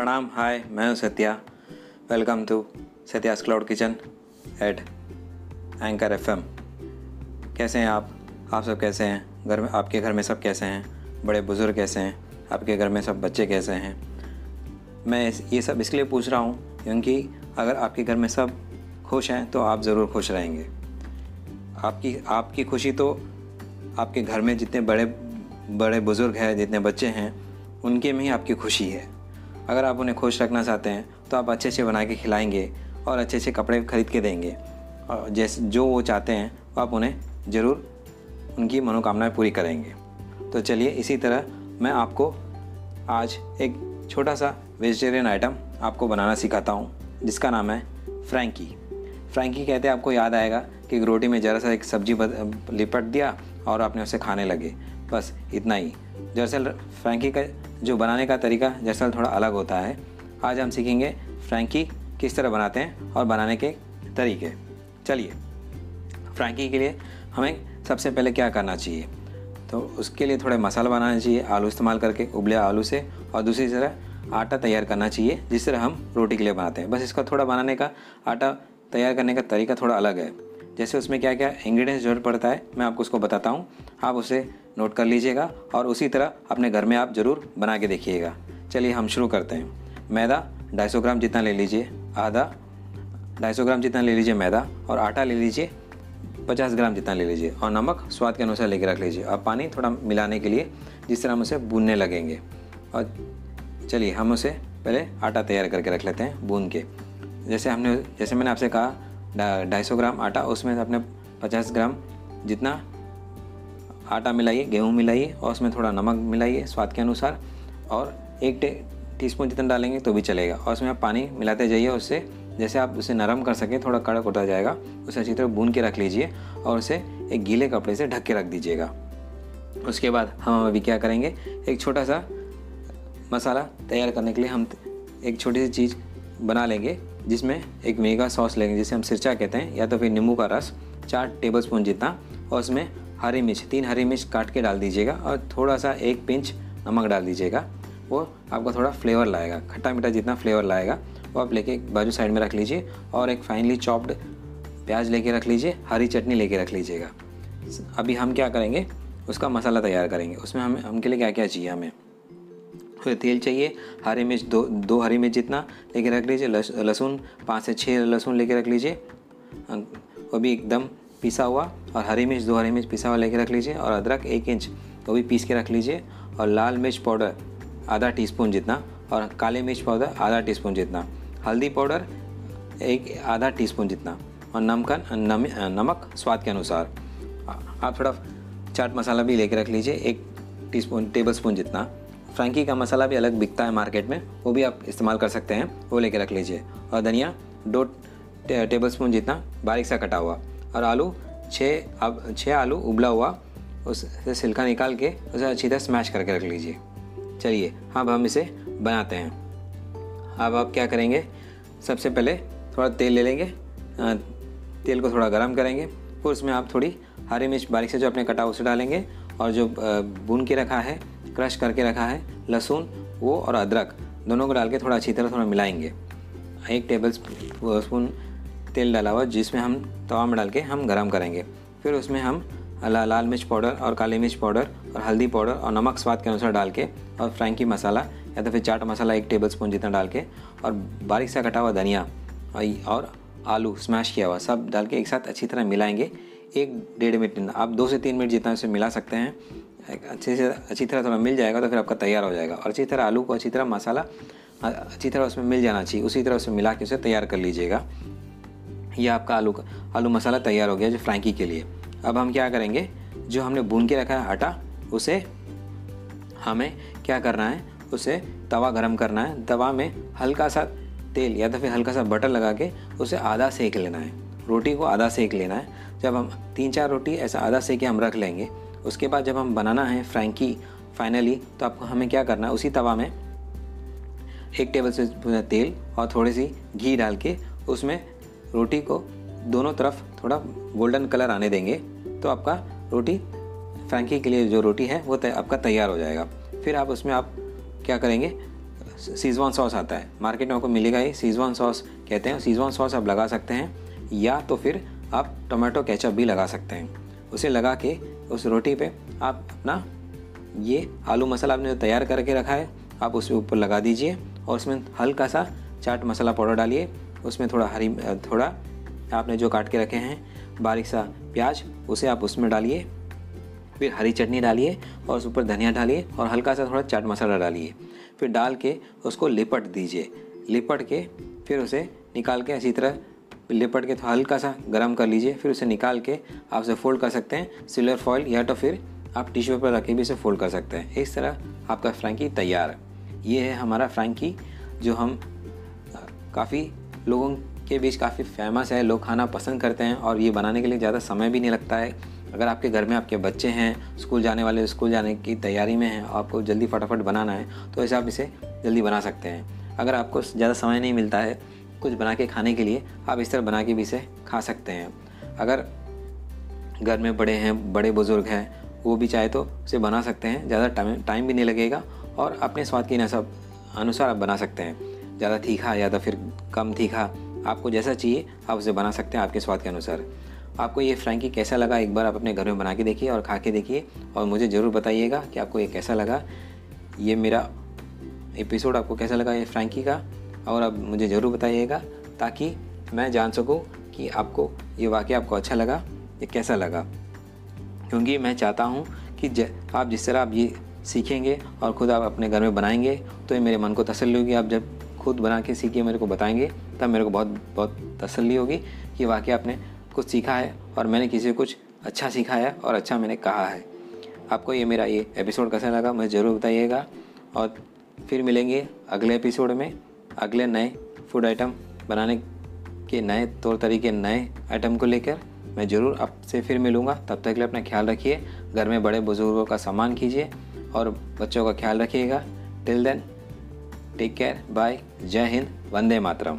प्रणाम, हाय, मैं हूँ Satya. Welcome to Satya's cloud kitchen at anchor FM कैसे हैं आप? आप सब कैसे हैं? घर में, आपके घर में सब कैसे हैं? बड़े बुज़ुर्ग कैसे हैं? आपके घर में सब बच्चे कैसे हैं? मैं ये सब इसलिए पूछ रहा हूँ, क्योंकि अगर आपके घर में सब खुश हैं तो आप ज़रूर खुश रहेंगे। आपकी आपकी खुशी तो आपके घर में जितने बड़े बड़े बुज़ुर्ग हैं, जितने बच्चे हैं, उनके में ही आपकी खुशी है। अगर आप उन्हें खुश रखना चाहते हैं तो आप अच्छे अच्छे बना के खिलाएँगे और अच्छे अच्छे कपड़े खरीद के देंगे। और जैसे, जो वो चाहते हैं, वो आप उन्हें ज़रूर उनकी मनोकामनाएँ पूरी करेंगे। तो चलिए, इसी तरह मैं आपको आज एक छोटा सा वेजिटेरियन आइटम आपको बनाना सिखाता हूँ, जिसका नाम है फ्रैंकी फ्रैंकी कहते हैं, आपको याद आएगा कि रोटी में ज़रा सा एक सब्ज़ी लिपट दिया और आपने उसे खाने लगे। बस इतना ही। दरअसल, फ्रैंकी का जो बनाने का तरीका, दरअसल थोड़ा अलग होता है। आज हम सीखेंगे फ्रैंकी किस तरह बनाते हैं और बनाने के तरीके। चलिए, फ्रैंकी के लिए हमें सबसे पहले क्या करना चाहिए? तो उसके लिए थोड़े मसाला बनाना चाहिए, आलू इस्तेमाल करके उबले आलू से, और दूसरी तरह आटा तैयार करना चाहिए, जिस तरह हम रोटी के लिए बनाते हैं। बस इसका थोड़ा बनाने का, आटा तैयार करने का तरीका थोड़ा अलग है। जैसे उसमें क्या क्या इंग्रेडिएंट्स ज़रूरत पड़ता है, मैं आपको उसको बताता हूँ। आप उसे नोट कर लीजिएगा और उसी तरह अपने घर में आप ज़रूर बना के देखिएगा। चलिए हम शुरू करते हैं। मैदा 250 ग्राम जितना ले लीजिए। आधा 250 ग्राम जितना ले लीजिए मैदा और आटा ले लीजिए। 50 ग्राम जितना ले लीजिए और नमक स्वाद के अनुसार लेके रख लीजिए। और पानी थोड़ा मिलाने के लिए जिस तरह हम उसे भूनने लगेंगे। और चलिए हम उसे पहले आटा तैयार करके रख लेते हैं बून के। जैसे हमने, जैसे मैंने आपसे कहा ढाई सौ ग्राम आटा, उसमें अपने पचास ग्राम जितना आटा मिलाइए, गेहूँ मिलाइए, और उसमें थोड़ा नमक मिलाइए स्वाद के अनुसार, और एक टी स्पून जितना डालेंगे तो भी चलेगा। और उसमें आप पानी मिलाते जाइए उससे जैसे आप उसे नरम कर सकें, थोड़ा कड़क होता जाएगा, उसे अच्छी तरह भून के रख लीजिए, और उसे एक गीले कपड़े से ढक के रख दीजिएगा। उसके बाद हम अभी क्या करेंगे, एक छोटा सा मसाला तैयार करने के लिए हम एक छोटी सी चीज़ बना लेंगे जिसमें एक मेगा सॉस लेंगे, जिसे हम सिरचा कहते हैं, या तो फिर नींबू का रस, चार टेबल स्पून जितना, और उसमें हरी मिर्च, तीन हरी मिर्च काट के डाल दीजिएगा, और थोड़ा सा एक पिंच नमक डाल दीजिएगा। वो आपका थोड़ा फ्लेवर लाएगा, खट्टा मीठा जितना फ्लेवर लाएगा, वो आप लेके बाजू साइड में रख लीजिए, और एक फाइनली चॉप्ड प्याज लेके रख लीजिए, हरी चटनी लेके रख लीजिएगा। अभी हम क्या करेंगे, उसका मसाला तैयार करेंगे। उसमें हमें, हमके लिए क्या क्या चाहिए हमें? तेल चाहिए हरी मिर्च दो दो हरी मिर्च जितना लेके रख लीजिए लहसुन पाँच से छः लहसुन लेके रख लीजिए। वो भी एकदम पिसा हुआ और हरी मिर्च दो हरी मिर्च पिसा हुआ लेके रख लीजिए और अदरक एक इंच वो भी पीस के रख लीजिए और लाल मिर्च पाउडर आधा टीस्पून जितना और काले मिर्च पाउडर आधा टीस्पून जितना हल्दी पाउडर एक आधा टीस्पून जितना और नमकन नम, नमक स्वाद के अनुसार। आप थोड़ा चाट मसाला भी लेके रख लीजिए एक टीस्पून टेबल स्पून जितना। फ्रैंकी का मसाला भी अलग बिकता है मार्केट में, वो भी आप इस्तेमाल कर सकते हैं, वो लेके रख लीजिए। और धनिया, दो टेबल स्पून जितना बारीक सा कटा हुआ। और आलू, छः, अब, छः आलू उबला हुआ उससे छिलका निकाल के उसे अच्छी तरह स्मैश करके रख लीजिए। चलिए, अब हम इसे बनाते हैं। अब आप क्या करेंगे, सबसे पहले थोड़ा तेल ले लेंगे तेल को थोड़ा गर्म करेंगे, फिर उसमें आप थोड़ी हरी मिर्च बारीक से जो अपने कटा उसे डालेंगे, और जो भून के रखा है क्रश करके रखा है लहसुन वो और अदरक। दोनों को डाल के थोड़ा अच्छी तरह थोड़ा मिलाएँगे। एक टेबल स्पून तेल डाला हुआ जिसमें हम तवा में डाल के हम गरम करेंगे। फिर उसमें हम ला, लाल मिर्च पाउडर और काली मिर्च पाउडर और हल्दी पाउडर और नमक स्वाद के अनुसार डाल के और फ्रैंकी मसाला या तो फिर चाट मसाला एक टेबल स्पून जितना डाल के और बारीक सा कटा हुआ धनिया और आलू स्मैश किया हुआ सब डाल के एक साथ अच्छी तरह मिलाएँगे। एक डेढ़ मिनट आप दो से तीन मिनट जितना उसे मिला सकते हैं। अच्छे से, अच्छी तरह थोड़ा मिल जाएगा तो फिर आपका तैयार हो जाएगा। और अच्छी तरह आलू को अच्छी तरह मसाला, अच्छी तरह उसमें मिल जाना चाहिए। उसी तरह उसमें मिला के उसे तैयार कर लीजिएगा। ये आपका आलू का, आलू मसाला तैयार हो गया जो फ्रैंकी के लिए। अब हम क्या करेंगे? जो हमने भून के रखा है आटा, उसे हमें क्या करना है? उसे तवा गरम करना है। तवा में हल्का सा तेल या तो फिर हल्का सा बटर लगा के उसे आधा सेक लेना है। रोटी को आधा सेक लेना है। जब हम तीन चार रोटी ऐसा आधा सेक के हम रख लेंगे उसके बाद जब हम बनाना है फ्रैंकी फाइनली तो आपको हमें क्या करना है? उसी तवा में एक टेबल स्पून तेल और थोड़ी सी घी डाल के उसमें रोटी को दोनों तरफ़ थोड़ा गोल्डन कलर आने देंगे। तो आपका रोटी फ्रैंकी के लिए जो रोटी है, वो आपका तैयार हो जाएगा। फिर आप उसमें आप क्या करेंगे? सीजवान सॉस आता है। मार्केट में आपको मिलेगा ही सीजवान सॉस कहते हैं। सीजवान सॉस आप लगा सकते हैं या तो फिर आप टोमेटो केचप भी लगा सकते हैं। उसे लगा के उस रोटी पे आप अपना ये आलू मसाला आपने जो तैयार करके रखा है, आप उसके ऊपर लगा दीजिए और उसमें हल्का सा चाट मसाला पाउडर डालिए। उसमें थोड़ा हरी, थोड़ा आपने जो काट के रखे हैं, बारीक सा प्याज, उसे आप उसमें डालिए। फिर हरी चटनी डालिए और उस ऊपर धनिया डालिए और हल्का सा थोड़ा चाट मसाला डालिए। फिर डाल के उसको लिपट दीजिए। लिपट के फिर उसे निकाल के इसी तरह लिपट के थोड़ा हल्का सा गर्म कर लीजिए, फिर उसे निकाल के आप उसे फोल्ड कर सकते हैं। सिल्वर फॉइल या तो फिर आप टिश्यू पेपर रख के भी इसे फोल्ड कर सकते हैं। इस तरह आपका फ्रैंकी तैयार है। ये है हमारा फ्रैंकी जो हम काफ़ी लोगों के बीच काफ़ी फ़ेमस है, लोग खाना पसंद करते हैं और ये बनाने के लिए ज़्यादा समय भी नहीं लगता है। अगर आपके घर में आपके बच्चे हैं, स्कूल जाने वाले, स्कूल जाने की तैयारी में हैं, आपको जल्दी फटाफट बनाना है तो ऐसे आप इसे जल्दी बना सकते हैं। अगर आपको ज़्यादा समय नहीं मिलता है कुछ बना के खाने के लिए आप इस तरह बना के भी इसे खा सकते हैं। अगर घर में बड़े हैं, बड़े बुज़ुर्ग हैं, वो भी चाहे तो उसे बना सकते हैं। ज़्यादा टाइम टाइम भी नहीं लगेगा और अपने स्वाद के सब अनुसार आप बना सकते हैं। ज़्यादा तीखा या तो फिर कम तीखा आपको जैसा चाहिए, आप उसे बना सकते हैं आपके स्वाद के अनुसार। आपको ये फ्रैंकी कैसा लगा, एक बार आप अपने घर में बना के देखिए और खा के देखिए और मुझे ज़रूर बताइएगा कि आपको ये कैसा लगा। ये मेरा एपिसोड आपको कैसा लगा ये फ्रैंकी का? और अब मुझे ज़रूर बताइएगा ताकि मैं जान सकूँ कि आपको ये वाक्य आपको अच्छा लगा ये कैसा लगा। क्योंकि मैं चाहता हूँ कि ज, आप जिस तरह आप ये सीखेंगे और ख़ुद आप अपने घर में बनाएँगे तो ये मेरे मन को तसल्ली होगी। आप जब खुद बना के सीखिए मेरे को बताएँगे तब मेरे को बहुत बहुत तसल्ली होगी कि वाकई आपने कुछ सीखा है और मैंने किसी को कुछ अच्छा सीखा है और अच्छा मैंने कहा है। आपको ये मेरा ये एपिसोड कैसा लगा मुझे ज़रूर बताइएगा और फिर मिलेंगे अगले एपिसोड में। अगले नए फ़ूड आइटम बनाने के नए तौर तरीके, नए आइटम को लेकर मैं ज़रूर आपसे फिर मिलूँगा। तब तक के लिए अपना ख्याल रखिए, घर में बड़े बुज़ुर्गों का सम्मान कीजिए और बच्चों का ख्याल रखिएगा। Till then take care bye जय हिंद, वंदे मातरम।